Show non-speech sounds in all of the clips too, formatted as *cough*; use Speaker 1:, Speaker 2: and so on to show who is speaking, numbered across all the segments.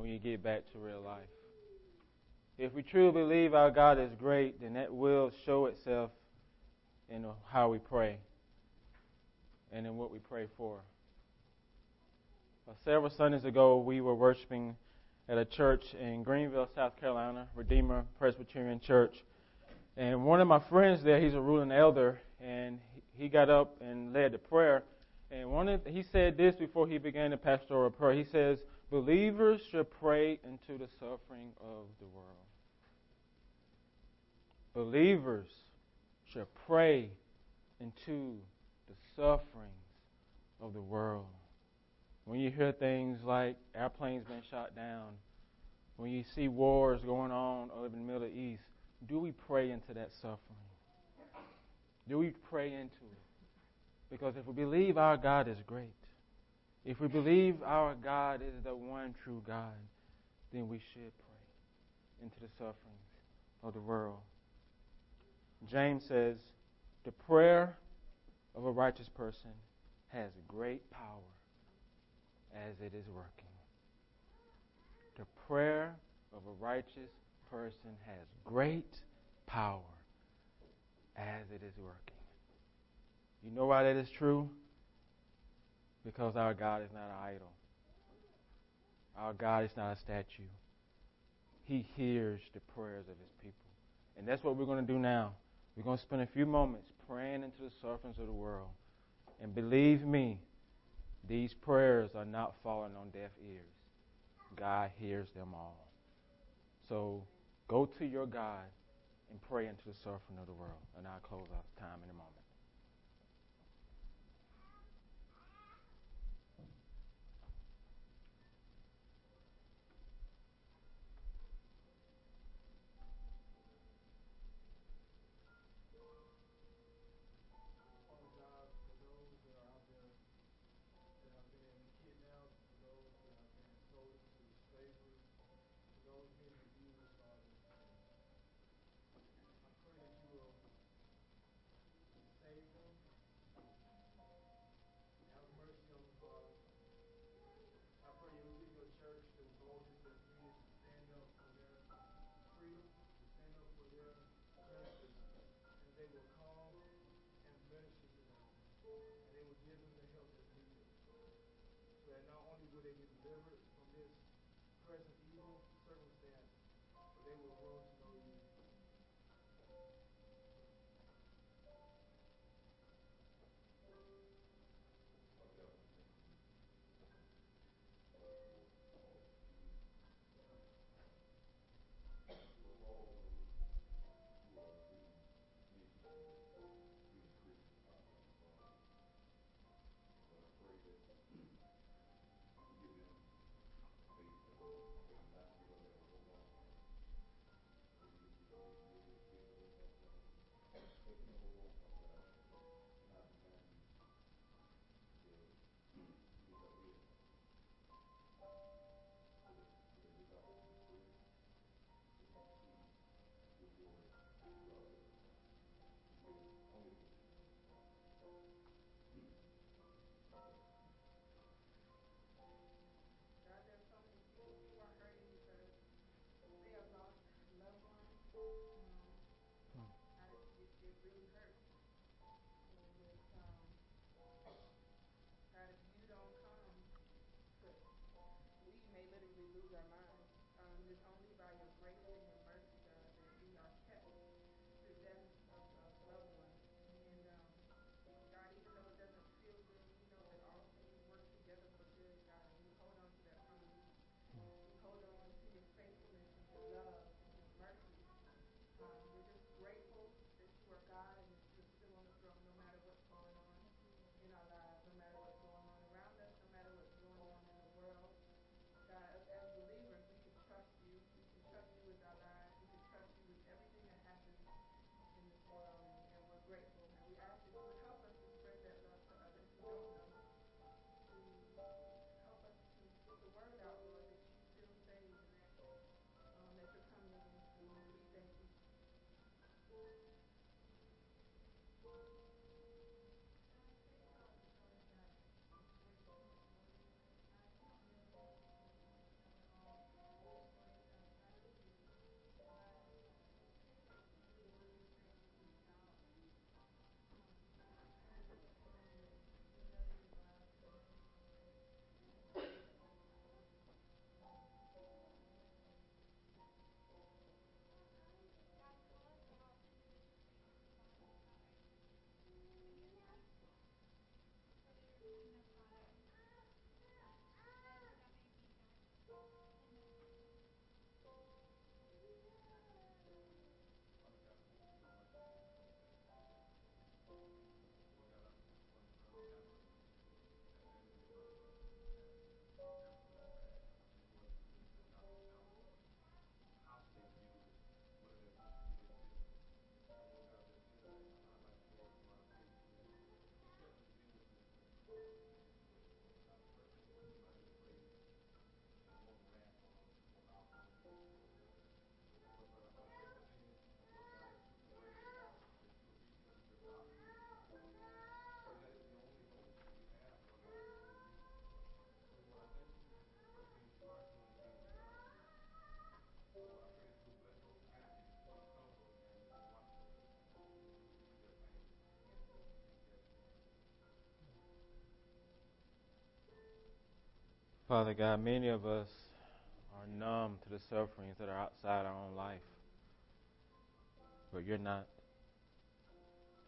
Speaker 1: when you get back to real life. If we truly believe our God is great, then that will show itself in how we pray and in what we pray for. Uh, several Sundays ago, we were worshiping at a church in Greenville, South Carolina, Redeemer Presbyterian Church. And one of my friends there, he's a ruling elder, and he got up and led the prayer. And one of, he said this before he began the pastoral prayer. He says, Believers should pray into the suffering of the world. Believers should pray into the sufferings of the world. When you hear things like airplanes being shot down, when you see wars going on over in the Middle East, do we pray into that suffering? Do we pray into it? Because if we believe our God is great, if we believe our God is the one true God, then we should pray into the sufferings of the world. James says, the prayer of a righteous person has great power as it is working. The prayer of a righteous person has great power as it is working. You know why that is true? Because our God is not an idol. Our God is not a statue. He hears the prayers of his people. And that's what we're going to do now. We're going to spend a few moments praying into the sufferings of the world. And believe me, these prayers are not falling on deaf ears. God hears them all. So go to your God and pray into the suffering of the world. And I'll close out time in a moment. would they endeavor Father God, many of us are numb to the sufferings that are outside our own life, but you're not.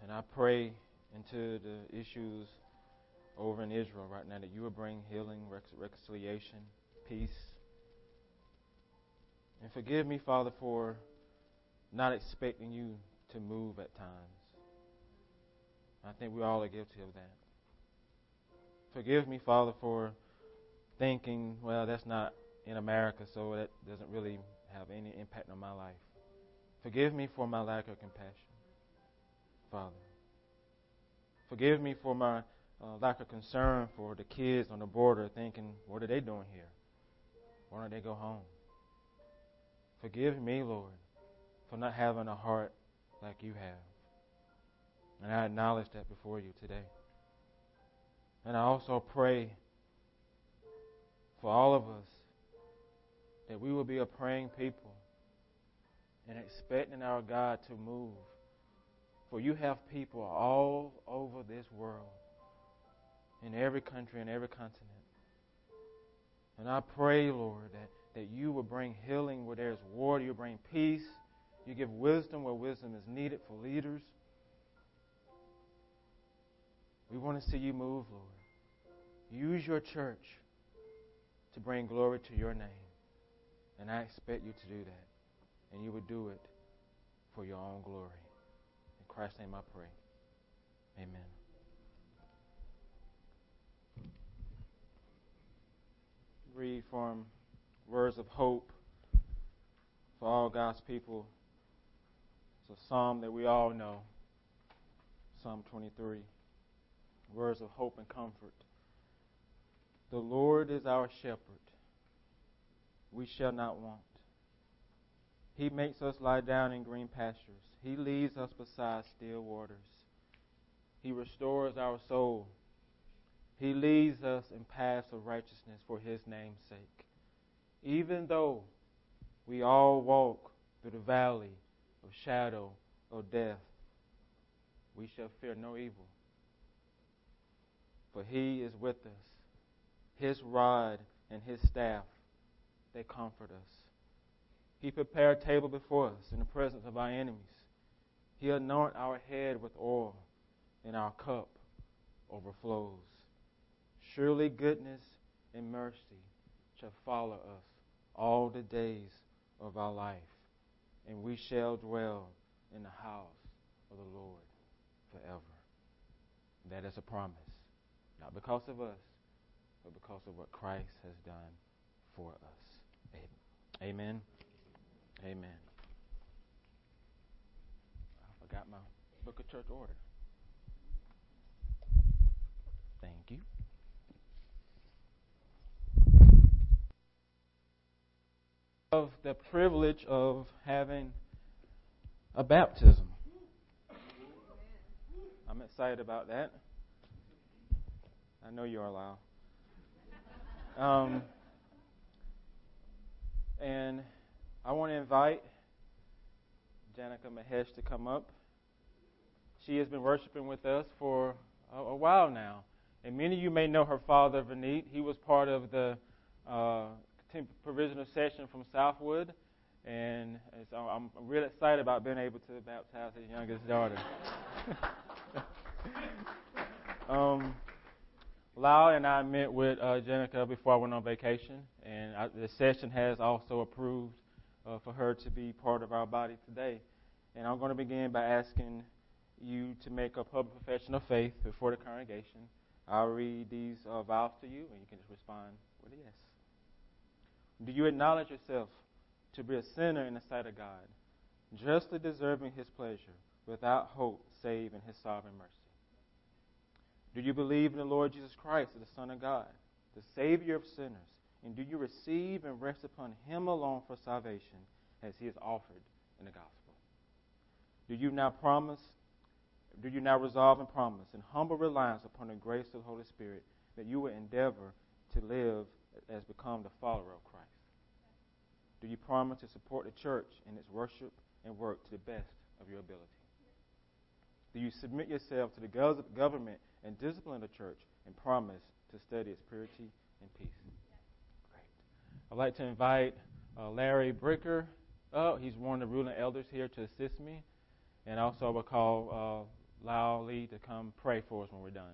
Speaker 1: And I pray into the issues over in Israel right now that you will bring healing, reconciliation, peace. And forgive me, Father, for not expecting you to move at times. I think we all are guilty of that. Forgive me, Father, for thinking, well, that's not in America, so that doesn't really have any impact on my life. Forgive me for my lack of compassion, Father. Forgive me for my uh, lack of concern for the kids on the border, thinking, what are they doing here? Why don't they go home? Forgive me, Lord, for not having a heart like you have. And I acknowledge that before you today. And I also pray for all of us that we will be a praying people and expecting our God to move. For you have people all over this world, in every country, in every continent. And I pray, Lord, that, that you will bring healing where there's war, you bring peace, you give wisdom where wisdom is needed for leaders. We want to see you move, Lord. Use your church to bring glory to your name. And I expect you to do that. And you would do it for your own glory. In Christ's name I pray. Amen. Read from Words of Hope for all God's people. It's a psalm that we all know. Psalm 23. Words of hope and comfort. The Lord is our shepherd. We shall not want. He makes us lie down in green pastures. He leads us beside still waters. He restores our soul. He leads us in paths of righteousness for his name's sake. Even though we all walk through the valley of shadow of death, we shall fear no evil. For he is with us. His rod and his staff, they comfort us. He prepared a table before us in the presence of our enemies. He anoint our head with oil, and our cup overflows. Surely goodness and mercy shall follow us all the days of our life, and we shall dwell in the house of the Lord forever. That is a promise, not because of us, but because of what Christ has done for us. Amen. Amen. I forgot my book of church order. Thank you. Of the privilege of having a baptism. I'm excited about that. I know you are, Lyle. Um, and I want to invite Janica Mahesh to come up. She has been worshiping with us for a, a while now. And many of you may know her father, Vineet. He was part of the uh, provisional session from Southwood. And so I'm really excited about being able to baptize his youngest daughter. *laughs* um, Lau and I met with uh, Jenica before I went on vacation, and I, the session has also approved uh, for her to be part of our body today. And I'm going to begin by asking you to make a public profession of faith before the congregation. I'll read these uh, vows to you, and you can just respond with a yes. Do you acknowledge yourself to be a sinner in the sight of God, justly deserving His pleasure, without hope save in His sovereign mercy? Do you believe in the Lord Jesus Christ the Son of God, the Savior of sinners? And do you receive and rest upon Him alone for salvation as He is offered in the gospel? Do you now promise, do you now resolve and promise in humble reliance upon the grace of the Holy Spirit that you will endeavor to live as become the follower of Christ? Do you promise to support the church in its worship and work to the best of your ability? Do you submit yourself to the government and discipline the church and promise to study its purity and peace? Great. I'd like to invite uh, Larry Bricker Oh, He's one of the ruling elders here to assist me. And also, I will call uh, Lao Lee to come pray for us when we're done.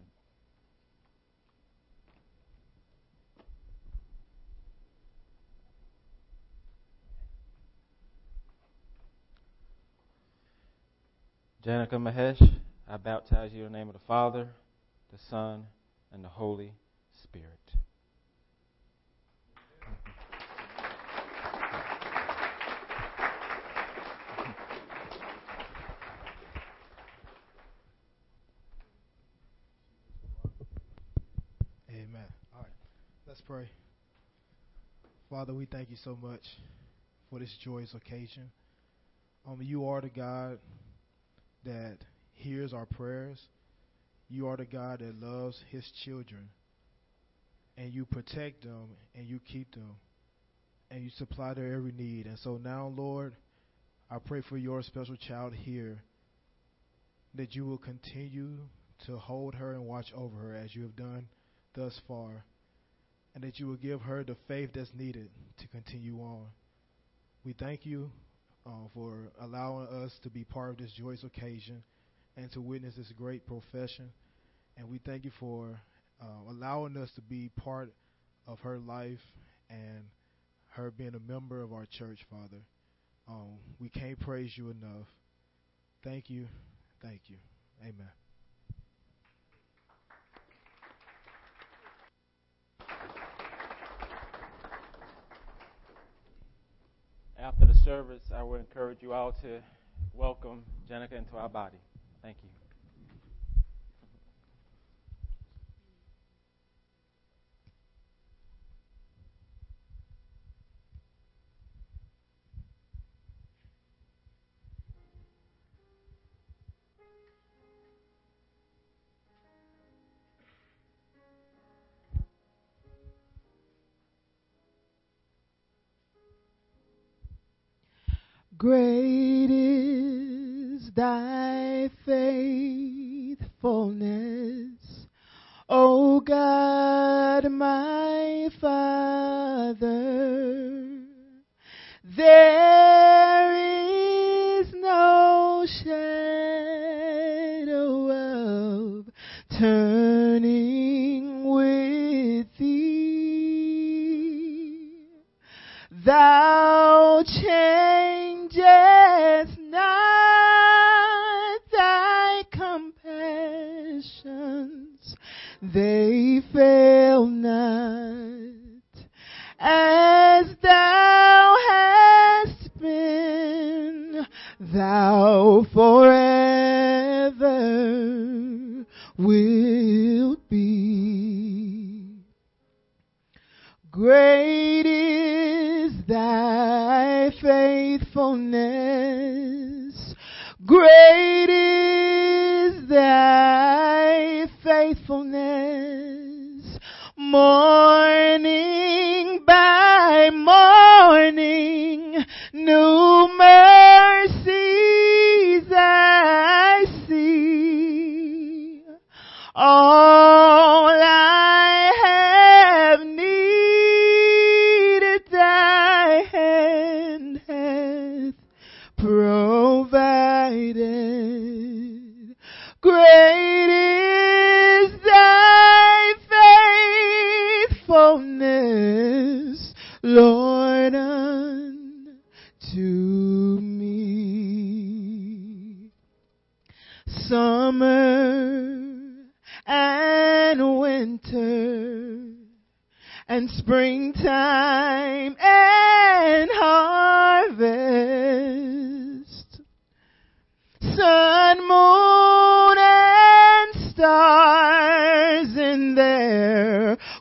Speaker 1: Janika Mahesh, I baptize you in the name of the Father, the Son, and the Holy Spirit.
Speaker 2: Amen. All right, let's pray. Father, we thank you so much for this joyous occasion. Um, you are the God that hears our prayers. You are the God that loves his children. And you protect them and you keep them. And you supply their every need. And so now, Lord, I pray for your special child here that you will continue to hold her and watch over her as you have done thus far. And that you will give her the faith that's needed to continue on. We thank you uh, for allowing us to be part of this joyous occasion and to witness this great profession. And we thank you for uh, allowing us to be part of her life and her being a member of our church, Father. Um, we can't praise you enough. Thank you. Thank you. Amen.
Speaker 1: After the service, I would encourage you all to welcome Janika into our body. Thank you.
Speaker 3: Great is thy turning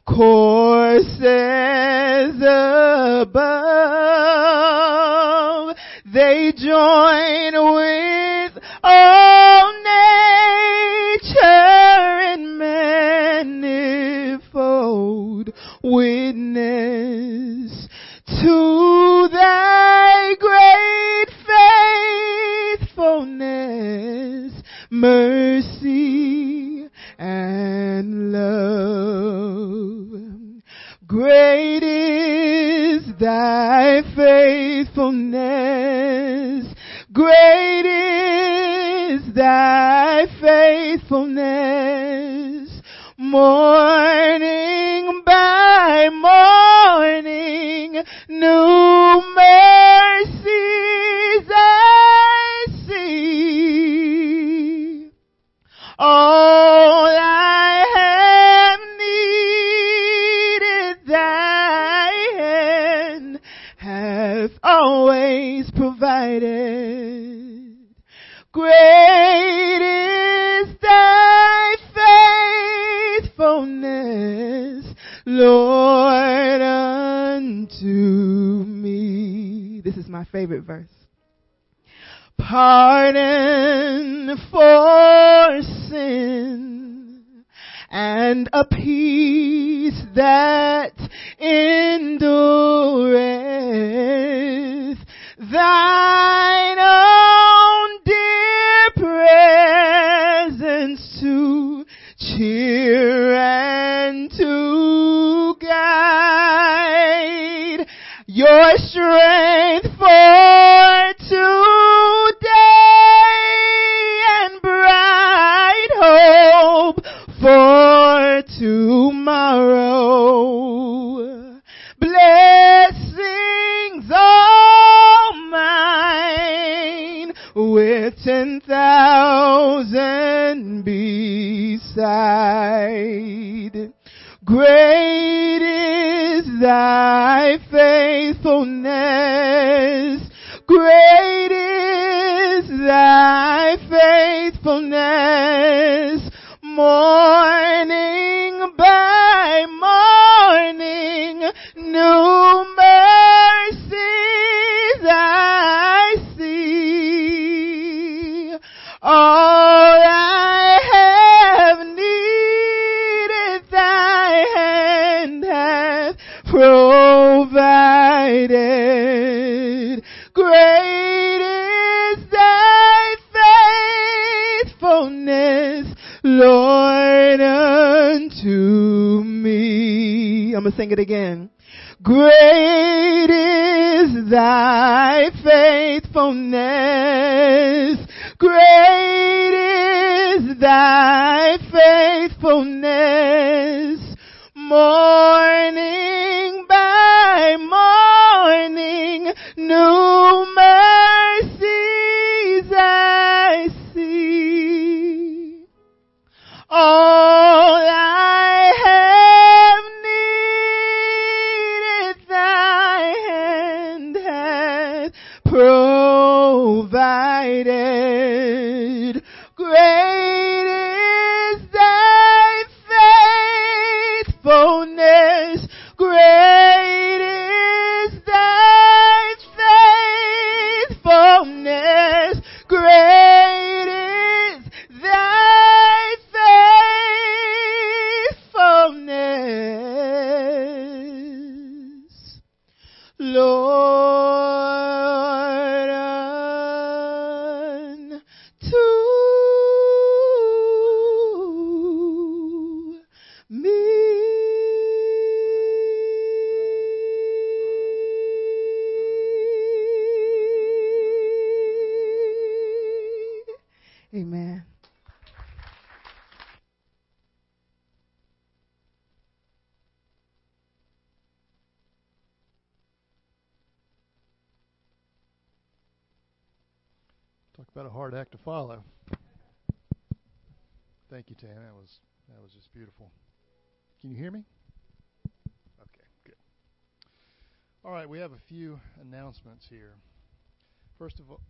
Speaker 3: courses above. They join with guide. Your strength for today and bright hope for tomorrow. Blessings all mine with ten thousand beside. Great is sing it again. Great is thy faithfulness. Great is thy faithfulness. Morning
Speaker 4: here. First of all,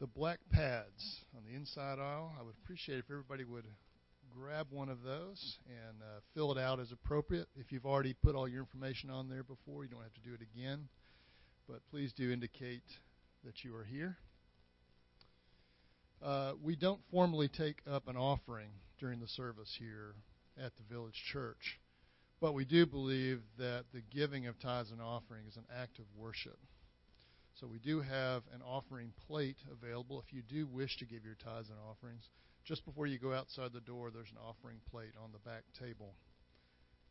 Speaker 4: the black pads on the inside aisle. I would appreciate if everybody would grab one of those and uh, fill it out as appropriate. If you've already put all your information on there before, you don't have to do it again. But please do indicate that you are here. Uh, we don't formally take up an offering during the service here at the village church, but we do believe that the giving of tithes and offering is an act of worship. So we do have an offering plate available. If you do wish to give your tithes and offerings, just before you go outside the door, there's an offering plate on the back table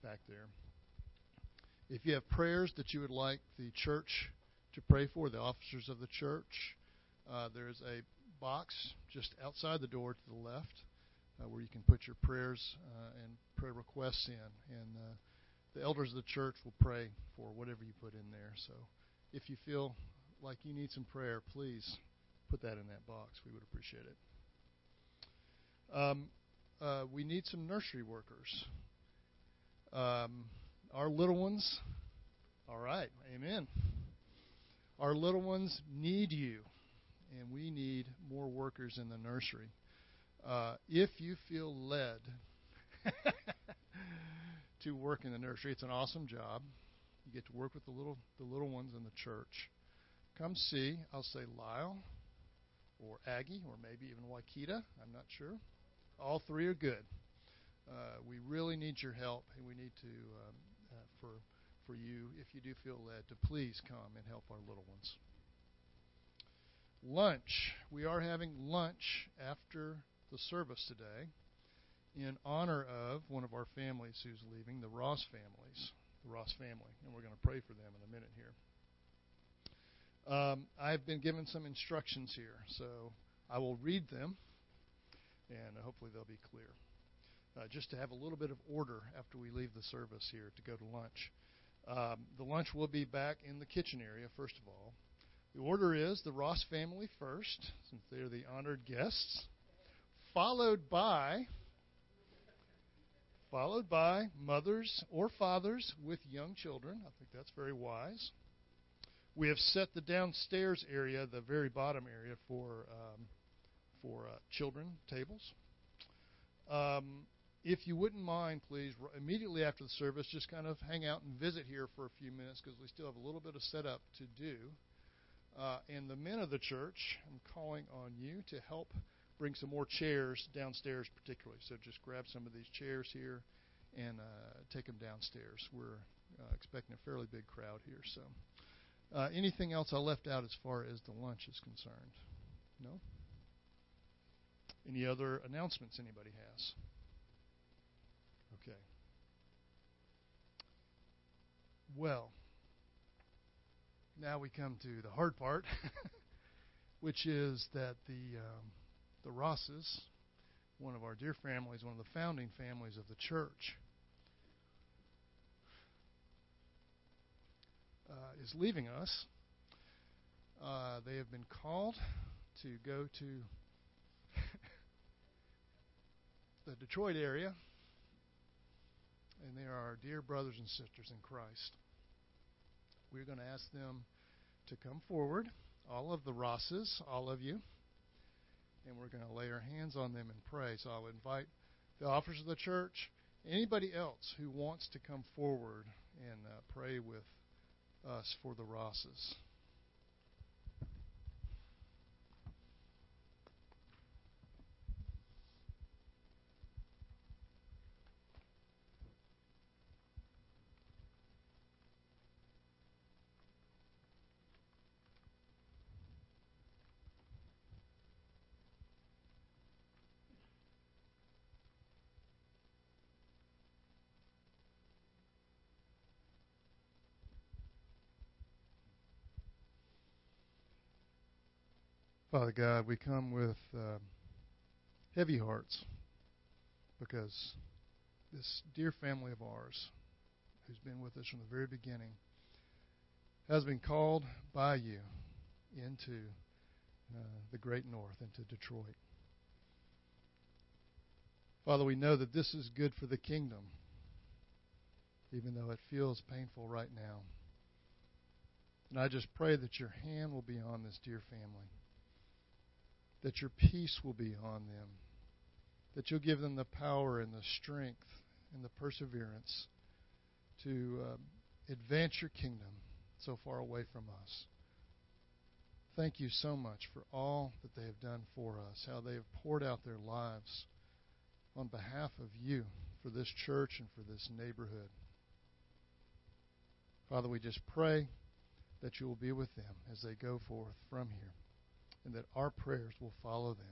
Speaker 4: back there. If you have prayers that you would like the church to pray for, the officers of the church, uh, there's a box just outside the door to the left uh, where you can put your prayers uh, and prayer requests in. And uh, the elders of the church will pray for whatever you put in there. So if you feel like you need some prayer, please put that in that box. We would appreciate it. Um, uh, we need some nursery workers. Um, our little ones, all right, amen. Our little ones need you, and we need more workers in the nursery. Uh, if you feel led *laughs* to work in the nursery, it's an awesome job. You get to work with the little the little ones in the church. Come see. I'll say Lyle or Aggie or maybe even Wakita. I'm not sure. All three are good. Uh, we really need your help, and we need to um, uh, for for you if you do feel led to please come and help our little ones. Lunch. We are having lunch after the service today in honor of one of our families who's leaving, the Ross families, the Ross family, and we're going to pray for them in a minute here. Um, I've been given some instructions here, so I will read them, and hopefully they'll be clear. Uh, just to have a little bit of order after we leave the service here to go to lunch. Um, the lunch will be back in the kitchen area, first of all. The order is the Ross family first, since they're the honored guests, followed by followed by mothers or fathers with young children. I think that's very wise. We have set the downstairs area, the very bottom area, for um, for uh, children tables. Um, if you wouldn't mind, please, immediately after the service, just kind of hang out and visit here for a few minutes because we still have a little bit of setup to do. Uh, and the men of the church, I'm calling on you to help bring some more chairs downstairs, particularly. So just grab some of these chairs here and uh, take them downstairs. We're uh, expecting a fairly big crowd here. So, uh, anything else I left out as far as the lunch is concerned? No. Any other announcements anybody has? Okay. Well, now we come to the hard part, *laughs* which is that the um, the Rosses, one of our dear families, one of the founding families of the church, uh, is leaving us. Uh, they have been called to go to *laughs* the Detroit area and they are our dear brothers and sisters in Christ. We're going to ask them to come forward, all of the Rosses, all of you, and we're going to lay our hands on them and pray. So I'll invite the officers of the church, anybody else who wants to come forward and uh, pray with us for the Rosses. Father God, we come with uh, heavy hearts because this dear family of ours, who's been with us from the very beginning, has been called by you into uh, the great north, into Detroit. Father, we know that this is good for the kingdom, even though it feels painful right now. And I just pray that your hand will be on this dear family that your peace will be on them, that you'll give them the power and the strength and the perseverance to uh, advance your kingdom so far away from us. Thank you so much for all that they have done for us, how they have poured out their lives on behalf of you for this church and for this neighborhood. Father, we just pray that you will be with them as they go forth from here and that our prayers will follow them.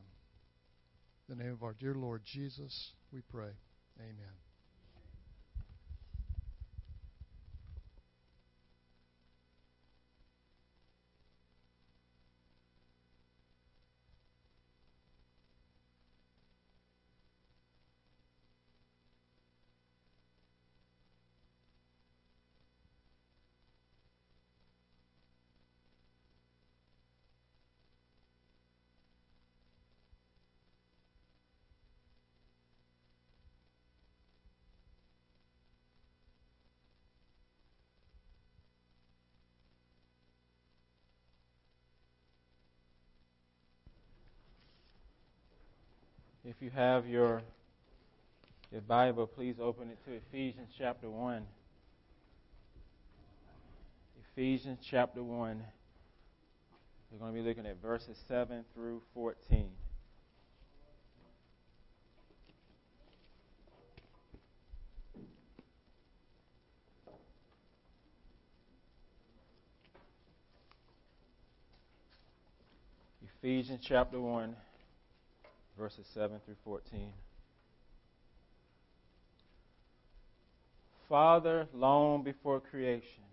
Speaker 4: In the name of our dear Lord Jesus, we pray. Amen.
Speaker 1: If you have your your Bible, please open it to Ephesians chapter 1. Ephesians chapter 1. We're going to be looking at verses 7 through 14. Ephesians chapter 1 verses 7 through 14. Father, long before creation,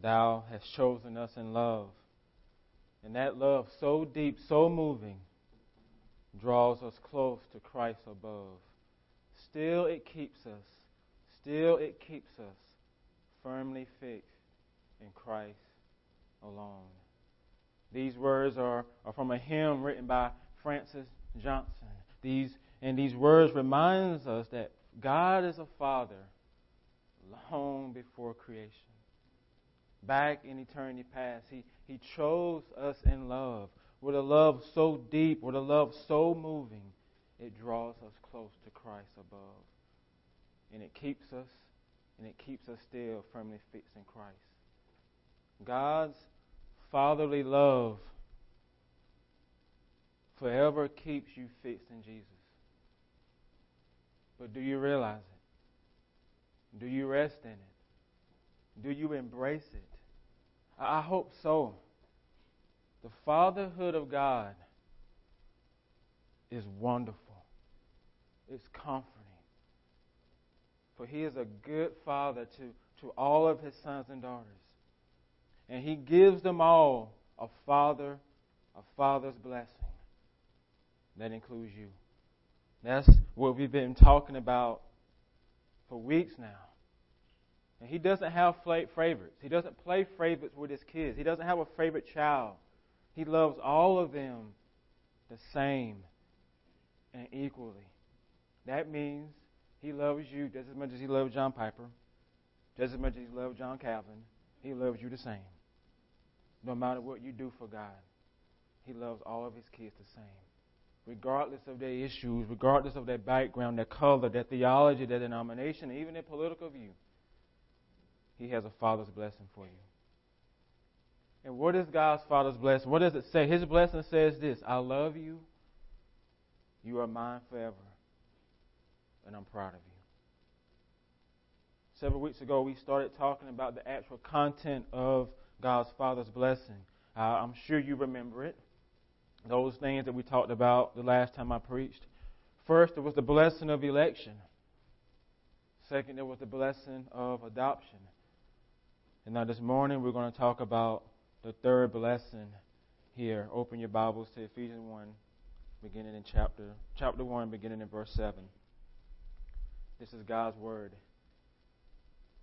Speaker 1: thou hast chosen us in love. And that love, so deep, so moving, draws us close to Christ above. Still, it keeps us, still, it keeps us firmly fixed in Christ alone. These words are, are from a hymn written by Francis Johnson. These and these words reminds us that God is a father long before creation. Back in eternity past, he, he chose us in love. With a love so deep, with a love so moving, it draws us close to Christ above. And it keeps us, and it keeps us still firmly fixed in Christ. God's fatherly love forever keeps you fixed in Jesus. But do you realize it? Do you rest in it? Do you embrace it? I hope so. The fatherhood of God is wonderful. It's comforting. For he is a good father to, to all of his sons and daughters. And he gives them all a father, a father's blessing. That includes you. That's what we've been talking about for weeks now. And he doesn't have favorites. He doesn't play favorites with his kids. He doesn't have a favorite child. He loves all of them the same and equally. That means he loves you just as much as he loves John Piper, just as much as he loves John Calvin. He loves you the same. No matter what you do for God, he loves all of his kids the same regardless of their issues, regardless of their background, their color, their theology, their denomination, even their political view. He has a Father's blessing for you. And what is God's Father's blessing? What does it say? His blessing says this I love you. You are mine forever. And I'm proud of you. Several weeks ago, we started talking about the actual content of God's Father's blessing. Uh, I'm sure you remember it those things that we talked about the last time I preached. First, there was the blessing of election. Second, there was the blessing of adoption. And now this morning we're going to talk about the third blessing here. Open your Bibles to Ephesians 1, beginning in chapter chapter 1, beginning in verse 7. This is God's word.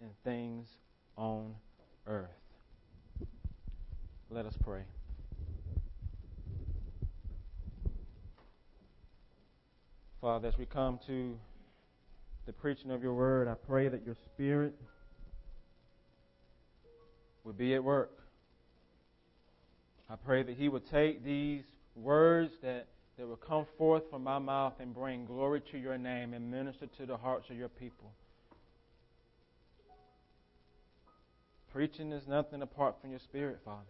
Speaker 1: and things on earth. Let us pray. Father, as we come to the preaching of your word, I pray that your spirit would be at work. I pray that he would take these words that, that will come forth from my mouth and bring glory to your name and minister to the hearts of your people. Preaching is nothing apart from your spirit, Father.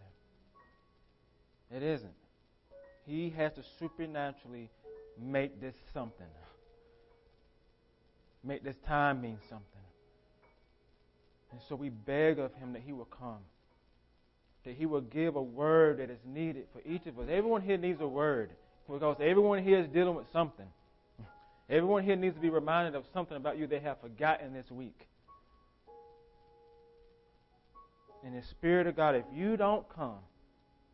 Speaker 1: It isn't. He has to supernaturally make this something. Make this time mean something. And so we beg of him that he will come. That he will give a word that is needed for each of us. Everyone here needs a word. Because everyone here is dealing with something. Everyone here needs to be reminded of something about you they have forgotten this week. In the Spirit of God, if you don't come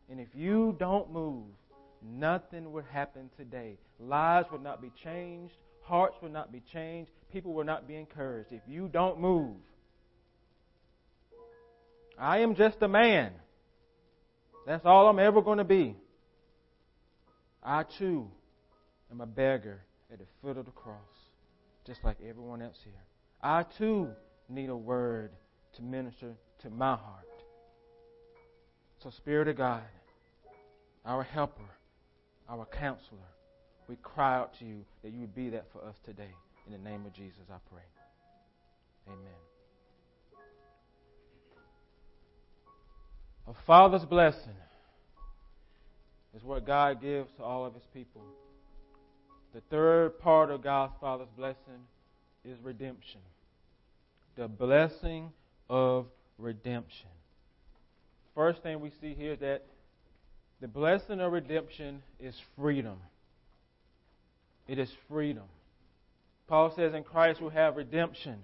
Speaker 1: and if you don't move, nothing would happen today. Lives would not be changed, hearts would not be changed, people will not be encouraged. If you don't move, I am just a man. That's all I'm ever going to be. I too am a beggar at the foot of the cross, just like everyone else here. I too need a word to minister to my heart. So, Spirit of God, our helper, our counselor, we cry out to you that you would be that for us today. In the name of Jesus, I pray. Amen. A father's blessing is what God gives to all of his people. The third part of God's Father's blessing is redemption. The blessing of redemption. First thing we see here is that the blessing of redemption is freedom. It is freedom. Paul says in Christ we have redemption.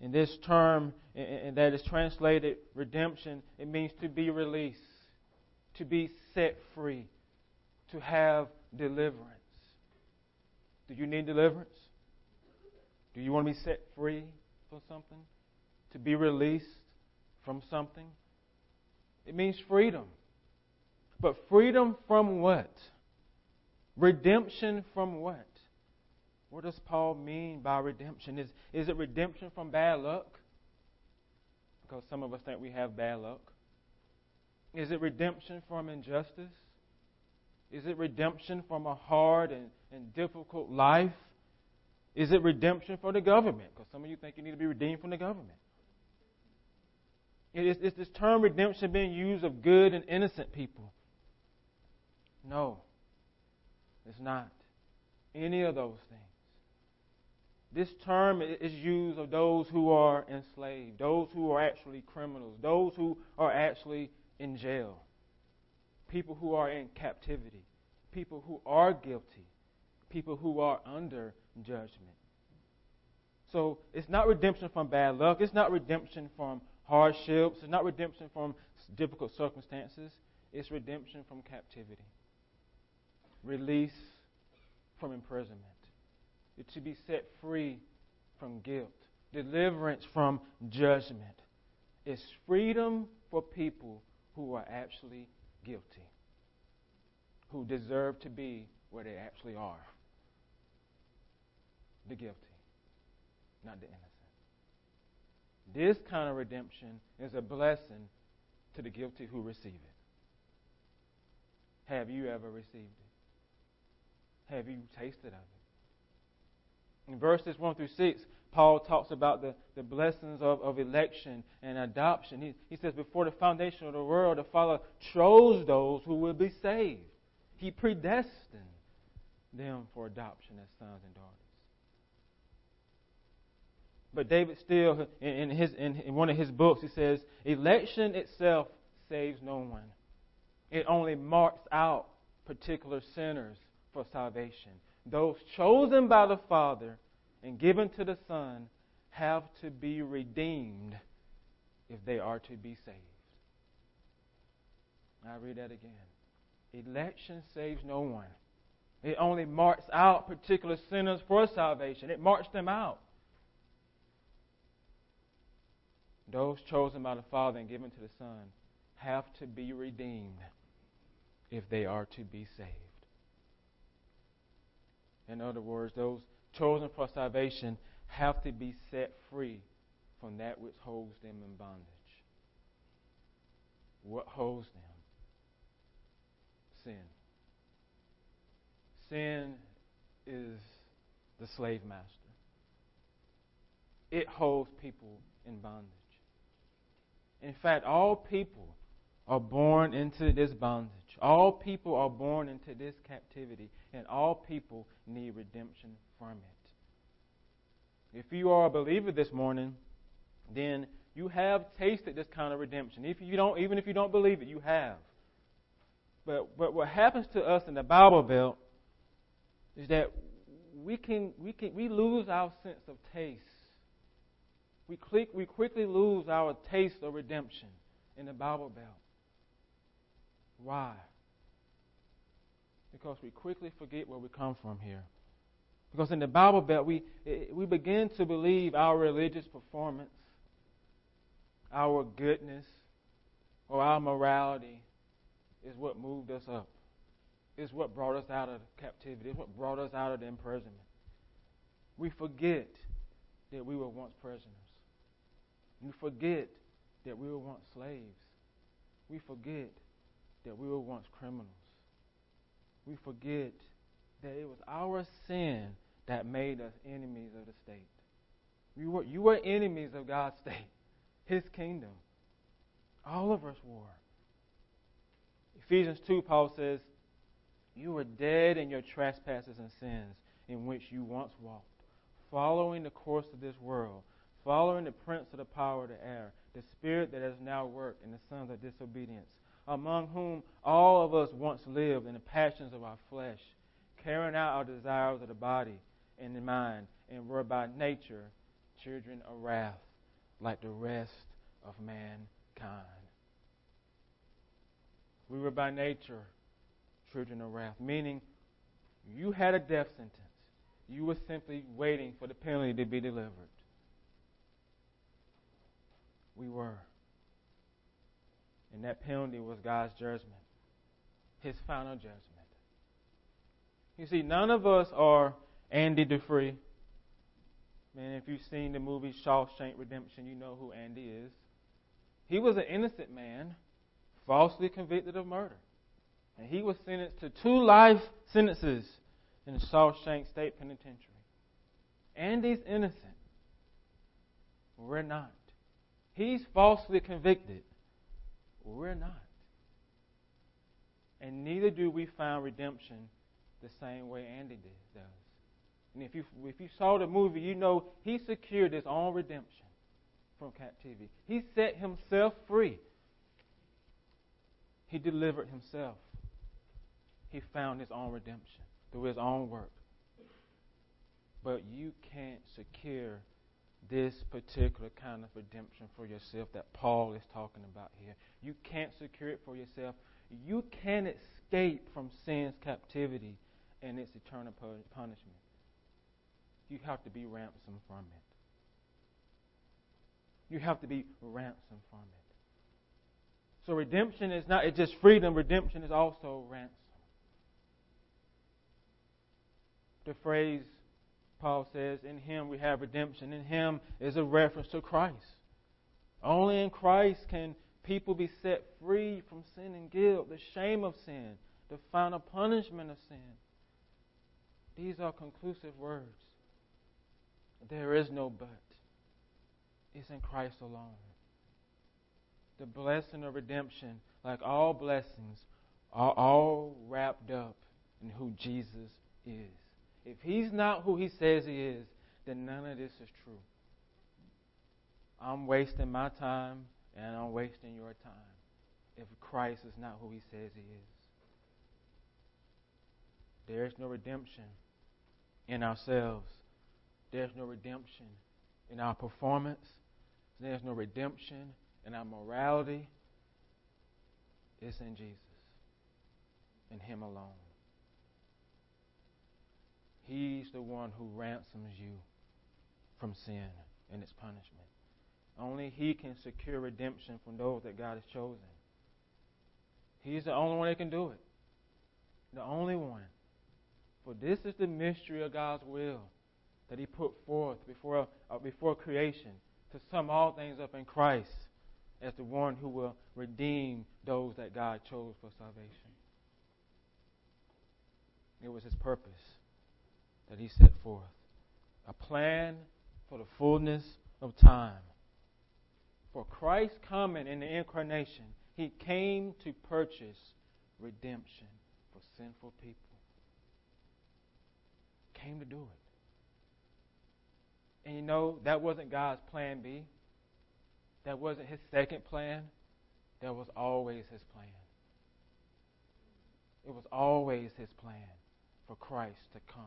Speaker 1: In this term, and that is translated redemption, it means to be released, to be set free, to have deliverance. Do you need deliverance? Do you want to be set free from something? To be released from something? It means freedom. But freedom from what? Redemption from what? What does Paul mean by redemption? Is, is it redemption from bad luck? Because some of us think we have bad luck. Is it redemption from injustice? Is it redemption from a hard and, and difficult life? Is it redemption for the government? Because some of you think you need to be redeemed from the government. Is, is this term redemption being used of good and innocent people? No, it's not. Any of those things. This term is used of those who are enslaved, those who are actually criminals, those who are actually in jail, people who are in captivity, people who are guilty, people who are under judgment. So it's not redemption from bad luck, it's not redemption from hardships, it's not redemption from difficult circumstances, it's redemption from captivity, release from imprisonment. To be set free from guilt, deliverance from judgment. It's freedom for people who are actually guilty, who deserve to be where they actually are. The guilty, not the innocent. This kind of redemption is a blessing to the guilty who receive it. Have you ever received it? Have you tasted of it? In verses 1 through 6, Paul talks about the, the blessings of, of election and adoption. He, he says, Before the foundation of the world, the Father chose those who will be saved. He predestined them for adoption as sons and daughters. But David Steele, in, his, in one of his books, he says, Election itself saves no one. It only marks out particular sinners for salvation those chosen by the Father and given to the Son have to be redeemed if they are to be saved. I read that again. Election saves no one. It only marks out particular sinners for salvation. It marks them out. Those chosen by the Father and given to the Son have to be redeemed if they are to be saved. In other words, those chosen for salvation have to be set free from that which holds them in bondage. What holds them? Sin. sin is the slave master. It holds people in bondage. In fact, all people are born into this bondage. All people are born into this captivity, and all people need redemption from it. If you are a believer this morning, then you have tasted this kind of redemption. If you don't, even if you don't believe it, you have. But but what happens to us in the Bible Belt is that we can we can we lose our sense of taste. We click, we quickly lose our taste of redemption in the Bible Belt. Why? Because we quickly forget where we come from here. Because in the Bible Belt, we, eh, we begin to believe our religious performance, our goodness, or our morality is what moved us up. Is what brought us out of captivity. Is what brought us out of the imprisonment. We forget that we were once prisoners. We forget that we were once slaves. We forget that we were once criminals. We forget that it was our sin that made us enemies of the state. You were, you were enemies of God's state, His kingdom. All of us were. Ephesians 2, Paul says, You were dead in your trespasses and sins in which you once walked, following the course of this world, following the prince of the power of the air, the spirit that has now worked in the sons of disobedience, among whom all of us once lived in the passions of our flesh, carrying out our desires of the body and the mind, and were by nature children of wrath, like the rest of mankind. We were by nature children of wrath, meaning you had a death sentence. You were simply waiting for the penalty to be delivered. We were. And that penalty was God's judgment, His final judgment. You see, none of us are Andy Dufresne. Man, if you've seen the movie Shawshank Redemption, you know who Andy is. He was an innocent man falsely convicted of murder. And he was sentenced to two life sentences in Shawshank State Penitentiary. Andy's innocent. We're not. He's falsely convicted. We're not. And neither do we find redemption the same way Andy does. And if you, if you saw the movie, you know he secured his own redemption from captivity. He set himself free he delivered himself. He found his own redemption through his own work. But you can't secure this particular kind of redemption for yourself that Paul is talking about here. You can't secure it for yourself. You can't escape from sin's captivity and its eternal punishment. You have to be ransomed from it. You have to be ransomed from it. So redemption is not it's just freedom, redemption is also ransom. The phrase Paul says, in him we have redemption. In him is a reference to Christ. Only in Christ can people be set free from sin and guilt, the shame of sin, the final punishment of sin. These are conclusive words. There is no but. It's in Christ alone the blessing of redemption, like all blessings, are all wrapped up in who Jesus is. If he's not who he says he is, then none of this is true. I'm wasting my time and I'm wasting your time if Christ is not who he says he is. There is no redemption in ourselves. There's no redemption in our performance. There's no redemption in our morality It's in Jesus, in Him alone. He's the one who ransoms you from sin and its punishment. Only He can secure redemption from those that God has chosen. He's the only one that can do it. The only one. For this is the mystery of God's will that He put forth before, uh, before creation to sum all things up in Christ as the one who will redeem those that God chose for salvation. It was his purpose that he set forth. A plan for the fullness of time. For Christ coming in the incarnation, he came to purchase redemption for sinful people. Came to do it. And you know, that wasn't God's plan B. That wasn't his second plan. That was always his plan. It was always his plan for Christ to come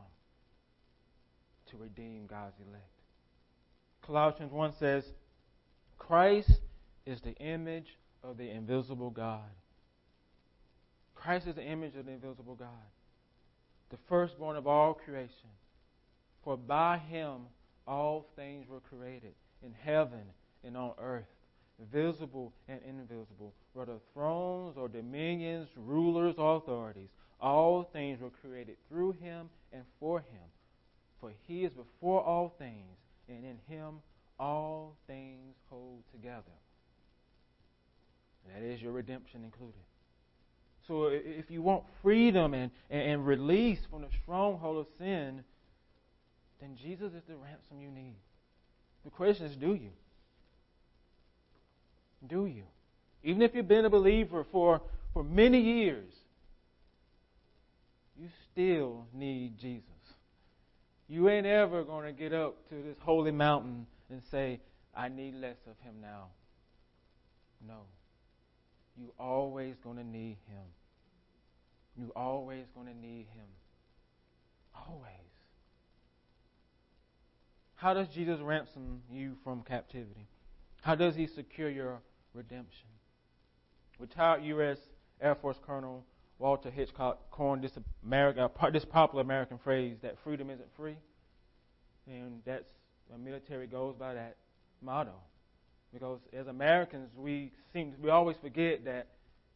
Speaker 1: to redeem God's elect. Colossians 1 says, Christ is the image of the invisible God. Christ is the image of the invisible God, the firstborn of all creation. For by him all things were created, in heaven and on earth, visible and invisible, whether thrones or dominions, rulers or authorities. All things were created through him and for him. For he is before all things, and in him all things hold together. That is your redemption included. So if you want freedom and, and release from the stronghold of sin, then Jesus is the ransom you need. The question is, do you? Do you? Even if you've been a believer for, for many years, you still need Jesus. You ain't ever going to get up to this holy mountain and say, I need less of him now. No. You always going to need him. You always going to need him. Always. How does Jesus ransom you from captivity? How does he secure your redemption? Retired U.S. Air Force Colonel Walter Hitchcock coined this, America, uh, this popular American phrase that freedom isn't free. And that's the military goes by that motto. Because as Americans, we seem we always forget that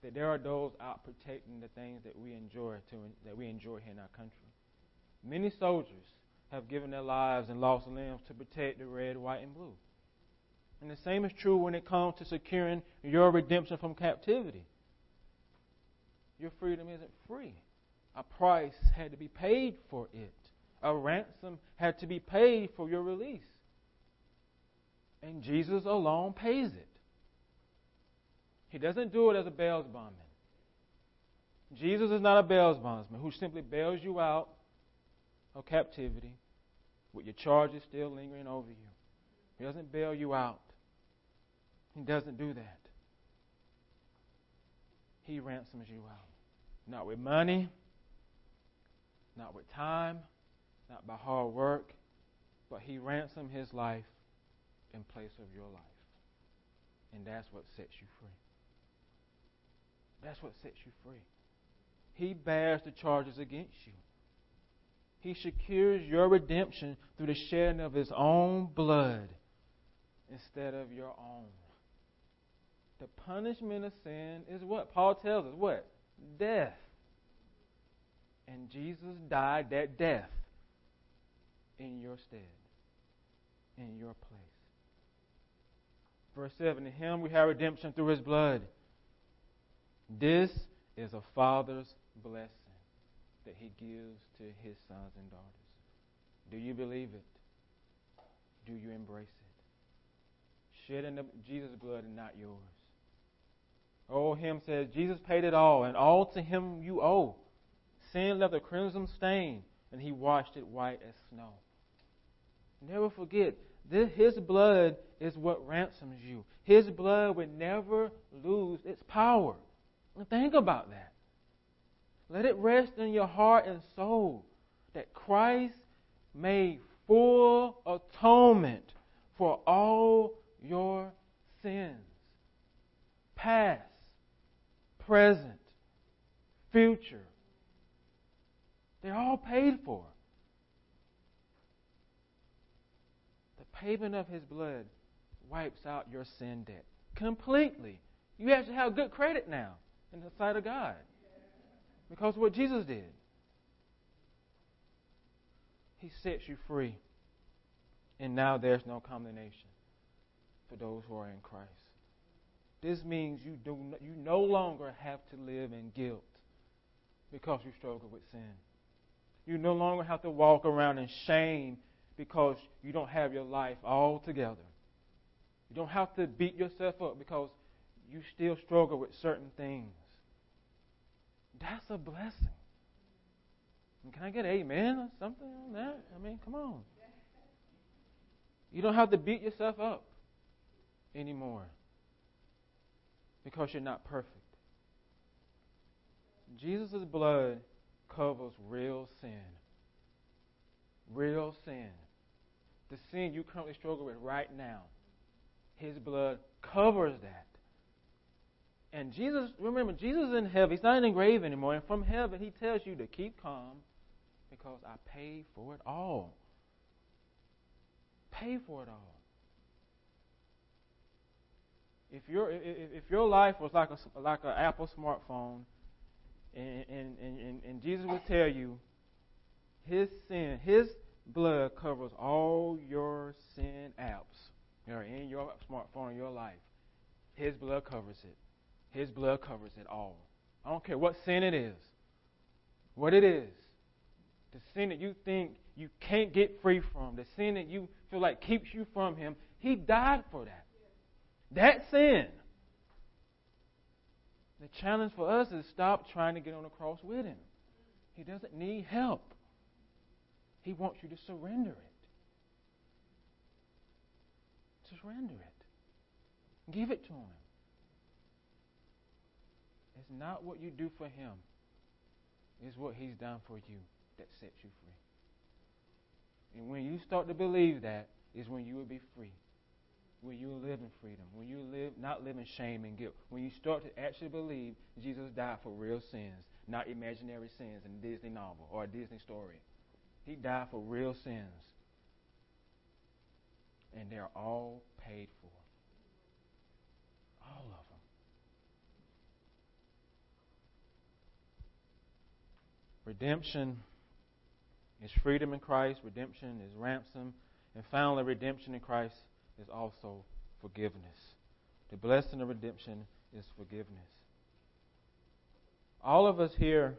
Speaker 1: that there are those out protecting the things that we enjoy to that we enjoy here in our country. Many soldiers have given their lives and lost limbs to protect the red, white, and blue. And the same is true when it comes to securing your redemption from captivity. Your freedom isn't free. A price had to be paid for it. A ransom had to be paid for your release. And Jesus alone pays it. He doesn't do it as a bail bondsman. Jesus is not a bail bondsman who simply bails you out of captivity with your charges still lingering over you. He doesn't bail you out. He doesn't do that. He ransoms you out. Not with money, not with time, not by hard work, but He ransomed His life in place of your life. And that's what sets you free. That's what sets you free. He bears the charges against you. He secures your redemption through the shedding of His own blood instead of your own. The punishment of sin is what? Paul tells us what? Death. And Jesus died that death in your stead, in your place. Verse 7 In him we have redemption through his blood. This is a father's blessing that he gives to his sons and daughters. Do you believe it? Do you embrace it? Shedding the Jesus' blood and not yours. Oh, hymn says, Jesus paid it all, and all to him you owe. Sin left a crimson stain, and he washed it white as snow. Never forget, this, his blood is what ransoms you. His blood will never lose its power. think about that. Let it rest in your heart and soul that Christ made full atonement for all your sins, past, present, future. They're all paid for. The payment of His blood wipes out your sin debt completely. You actually have good credit now in the sight of God because of what Jesus did. He sets you free. And now there's no condemnation for those who are in Christ. This means you, do, you no longer have to live in guilt because you struggle with sin. You no longer have to walk around in shame because you don't have your life all together. You don't have to beat yourself up because you still struggle with certain things. That's a blessing. Can I get amen or something on that? I mean, come on. You don't have to beat yourself up anymore because you're not perfect. Jesus' blood covers real sin. Real sin. The sin you currently struggle with right now. His blood covers that. And Jesus, remember, Jesus is in heaven. He's not in the grave anymore. And from heaven, he tells you to keep calm because I paid for it all. Pay for it all. If your if your life was like a like an Apple smartphone, and and, and, and Jesus would tell you, His sin, His blood covers all your sin apps are in your smartphone in your life. His blood covers it. His blood covers it all. I don't care what sin it is, what it is, the sin that you think you can't get free from, the sin that you feel like keeps you from Him, He died for that. That sin. The challenge for us is stop trying to get on the cross with Him. He doesn't need help. He wants you to surrender it. Surrender it. Give it to Him. It's not what you do for Him, it's what He's done for you that sets you free. And when you start to believe that, is when you will be free. When you live in freedom. When you live not live in shame and guilt. When you start to actually believe Jesus died for real sins, not imaginary sins in a Disney novel or a Disney story. He died for real sins. And they're all paid for. All of them. Redemption is freedom in Christ, redemption is ransom, and finally, redemption in Christ is also forgiveness. The blessing of redemption is forgiveness. All of us here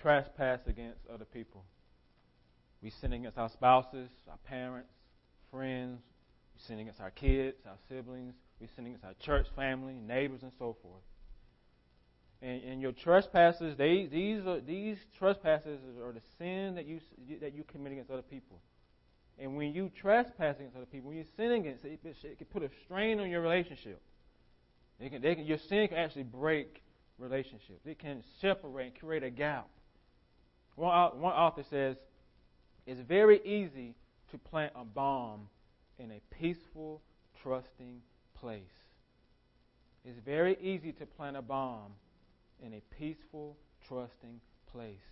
Speaker 1: trespass against other people. We sin against our spouses, our parents, friends. We sin against our kids, our siblings. We sin against our church family, neighbors, and so forth. And, and your trespasses, they, these are, these trespasses are the sin that you that you commit against other people. And when you trespass against other people, when you sin against it, it can put a strain on your relationship. They can, they can, your sin can actually break relationships. It can separate, and create a gap. One, one author says, it's very easy to plant a bomb in a peaceful, trusting place. It's very easy to plant a bomb in a peaceful, trusting place.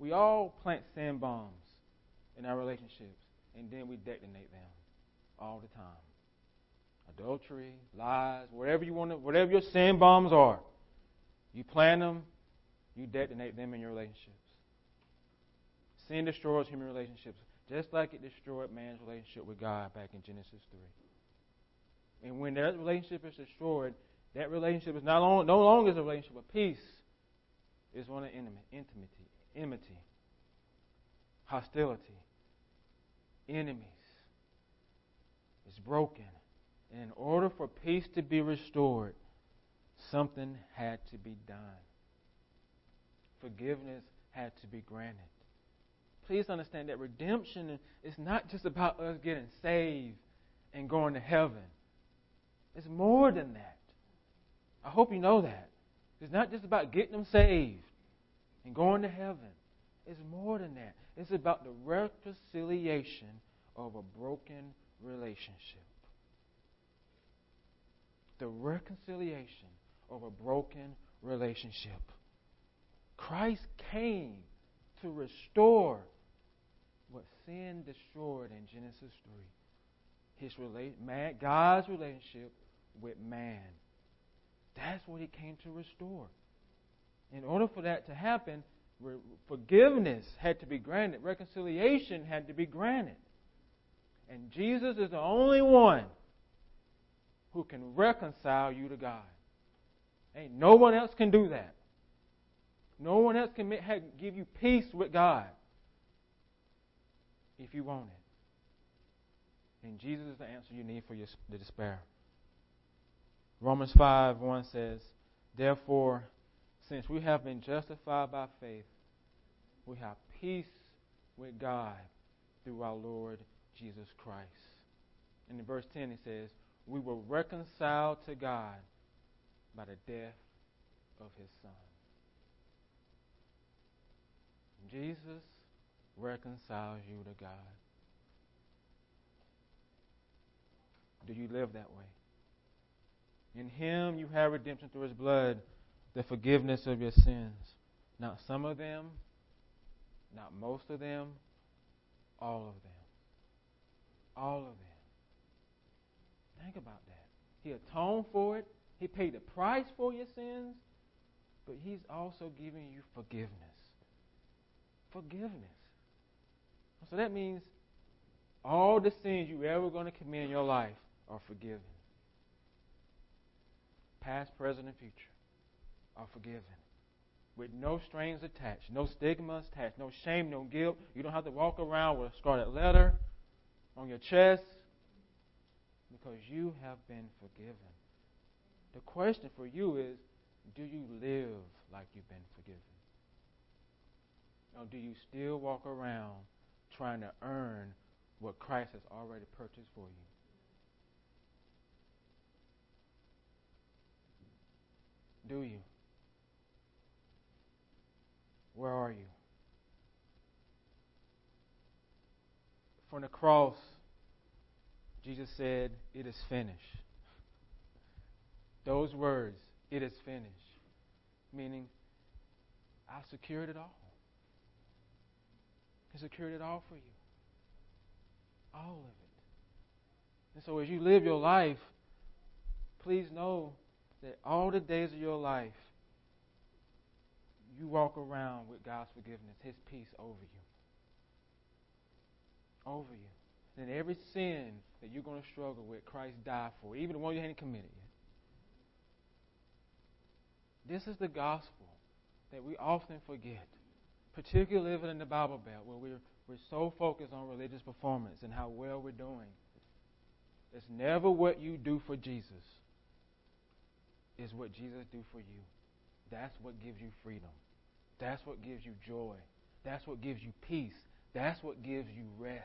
Speaker 1: We all plant sand bombs in our relationships, and then we detonate them all the time. Adultery, lies, whatever you want to, whatever your sand bombs are, you plant them, you detonate them in your relationships. Sin destroys human relationships, just like it destroyed man's relationship with God back in Genesis 3. And when that relationship is destroyed, that relationship is not long, no longer a relationship of peace. It's one of intimacy, enmity, hostility, enemies. It's broken. And in order for peace to be restored, something had to be done. Forgiveness had to be granted. Please understand that redemption is not just about us getting saved and going to heaven. It's more than that. I hope you know that. It's not just about getting them saved and going to heaven. It's more than that. It's about the reconciliation of a broken relationship. The reconciliation of a broken relationship. Christ came to restore what sin destroyed in Genesis 3. His rela- man, God's relationship with man. That's what he came to restore. In order for that to happen, forgiveness had to be granted, reconciliation had to be granted. And Jesus is the only one who can reconcile you to God. Ain't no one else can do that. No one else can make, have, give you peace with God. If you want it. And Jesus is the answer you need for your the despair. Romans 5 1 says, Therefore, since we have been justified by faith, we have peace with God through our Lord Jesus Christ. And in verse 10 it says, We were reconciled to God by the death of his Son. Jesus reconciles you to God. Do you live that way? In Him you have redemption through His blood, the forgiveness of your sins. Not some of them, not most of them, all of them. All of them. Think about that. He atoned for it, He paid the price for your sins, but He's also giving you forgiveness. Forgiveness. So that means all the sins you ever going to commit in your life are forgiven. Past, present, and future are forgiven. With no strings attached, no stigmas attached, no shame, no guilt. You don't have to walk around with a scarlet letter on your chest because you have been forgiven. The question for you is do you live like you've been forgiven? Or do you still walk around trying to earn what Christ has already purchased for you? Do you? Where are you? From the cross, Jesus said, It is finished. Those words, it is finished, meaning I secured it all. He secured it all for you. All of it. And so as you live your life, please know that all the days of your life, you walk around with God's forgiveness, His peace over you. Over you. And every sin that you're going to struggle with, Christ died for, even the one you hadn't committed yet. This is the gospel that we often forget, particularly living in the Bible Belt, where we're, we're so focused on religious performance and how well we're doing. It's never what you do for Jesus, it's what Jesus do for you. That's what gives you freedom. That's what gives you joy. That's what gives you peace. That's what gives you rest.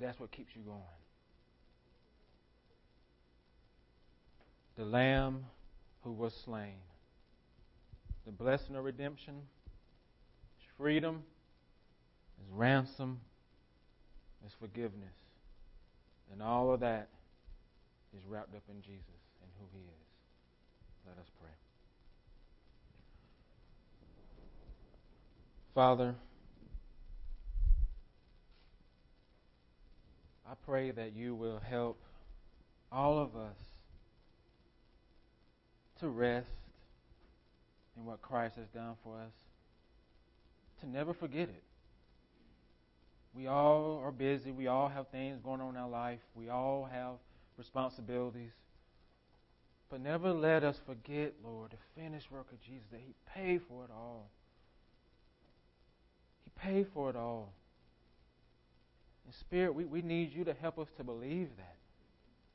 Speaker 1: That's what keeps you going. The Lamb who was slain. The blessing of redemption, freedom, is ransom, is forgiveness. And all of that is wrapped up in Jesus and who He is. Let us pray. Father, I pray that you will help all of us to rest in what Christ has done for us, to never forget it. We all are busy. We all have things going on in our life. We all have responsibilities. But never let us forget, Lord, the finished work of Jesus, that He paid for it all. He paid for it all. In Spirit, we, we need you to help us to believe that.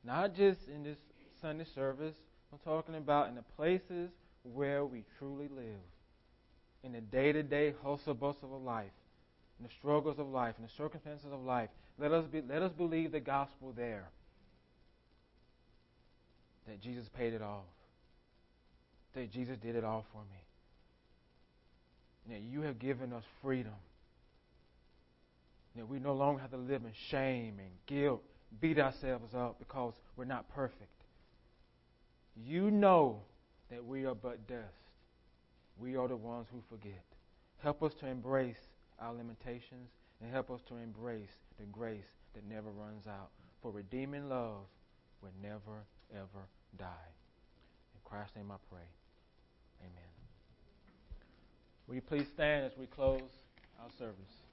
Speaker 1: Not just in this Sunday service, I'm talking about in the places where we truly live. In the day to day hustle bustle of life, in the struggles of life, in the circumstances of life. Let us, be, let us believe the gospel there that Jesus paid it all, that Jesus did it all for me, that you have given us freedom, that we no longer have to live in shame and guilt, beat ourselves up because we're not perfect. You know that we are but dust. We are the ones who forget. Help us to embrace our limitations and help us to embrace the grace that never runs out. For redeeming love will never, ever die. In Christ's name I pray. Amen. Will you please stand as we close our service?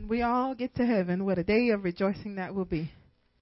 Speaker 3: When we all get to heaven, what a day of rejoicing that will be.